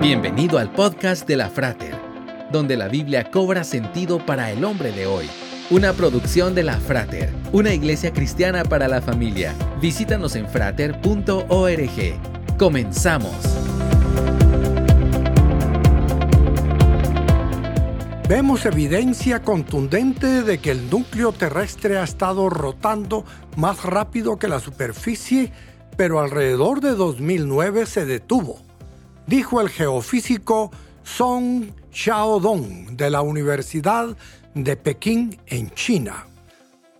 Bienvenido al podcast de la Frater, donde la Biblia cobra sentido para el hombre de hoy. Una producción de la Frater, una iglesia cristiana para la familia. Visítanos en frater.org. Comenzamos. Vemos evidencia contundente de que el núcleo terrestre ha estado rotando más rápido que la superficie, pero alrededor de 2009 se detuvo dijo el geofísico Song Xiaodong de la Universidad de Pekín en China,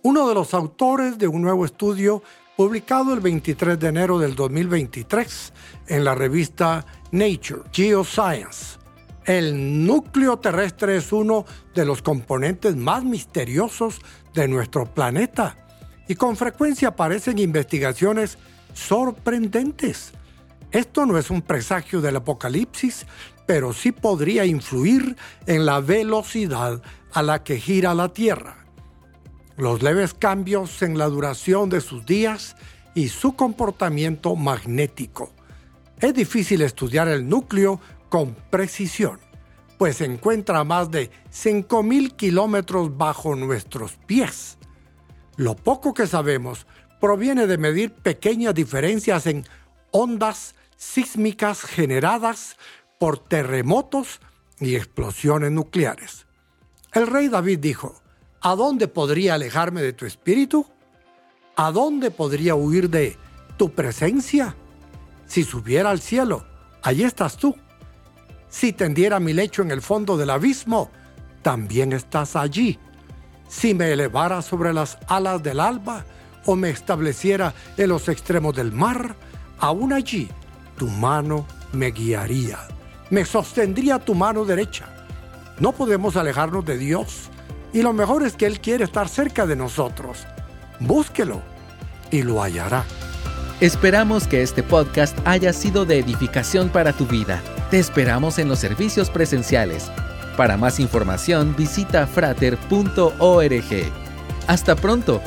uno de los autores de un nuevo estudio publicado el 23 de enero del 2023 en la revista Nature Geoscience. El núcleo terrestre es uno de los componentes más misteriosos de nuestro planeta y con frecuencia aparecen investigaciones sorprendentes esto no es un presagio del apocalipsis, pero sí podría influir en la velocidad a la que gira la Tierra. Los leves cambios en la duración de sus días y su comportamiento magnético. Es difícil estudiar el núcleo con precisión, pues se encuentra a más de 5.000 kilómetros bajo nuestros pies. Lo poco que sabemos proviene de medir pequeñas diferencias en ondas sísmicas generadas por terremotos y explosiones nucleares. El rey David dijo, ¿A dónde podría alejarme de tu espíritu? ¿A dónde podría huir de tu presencia? Si subiera al cielo, allí estás tú. Si tendiera mi lecho en el fondo del abismo, también estás allí. Si me elevara sobre las alas del alba o me estableciera en los extremos del mar, aún allí tu mano me guiaría, me sostendría tu mano derecha. No podemos alejarnos de Dios y lo mejor es que Él quiere estar cerca de nosotros. Búsquelo y lo hallará. Esperamos que este podcast haya sido de edificación para tu vida. Te esperamos en los servicios presenciales. Para más información visita frater.org. Hasta pronto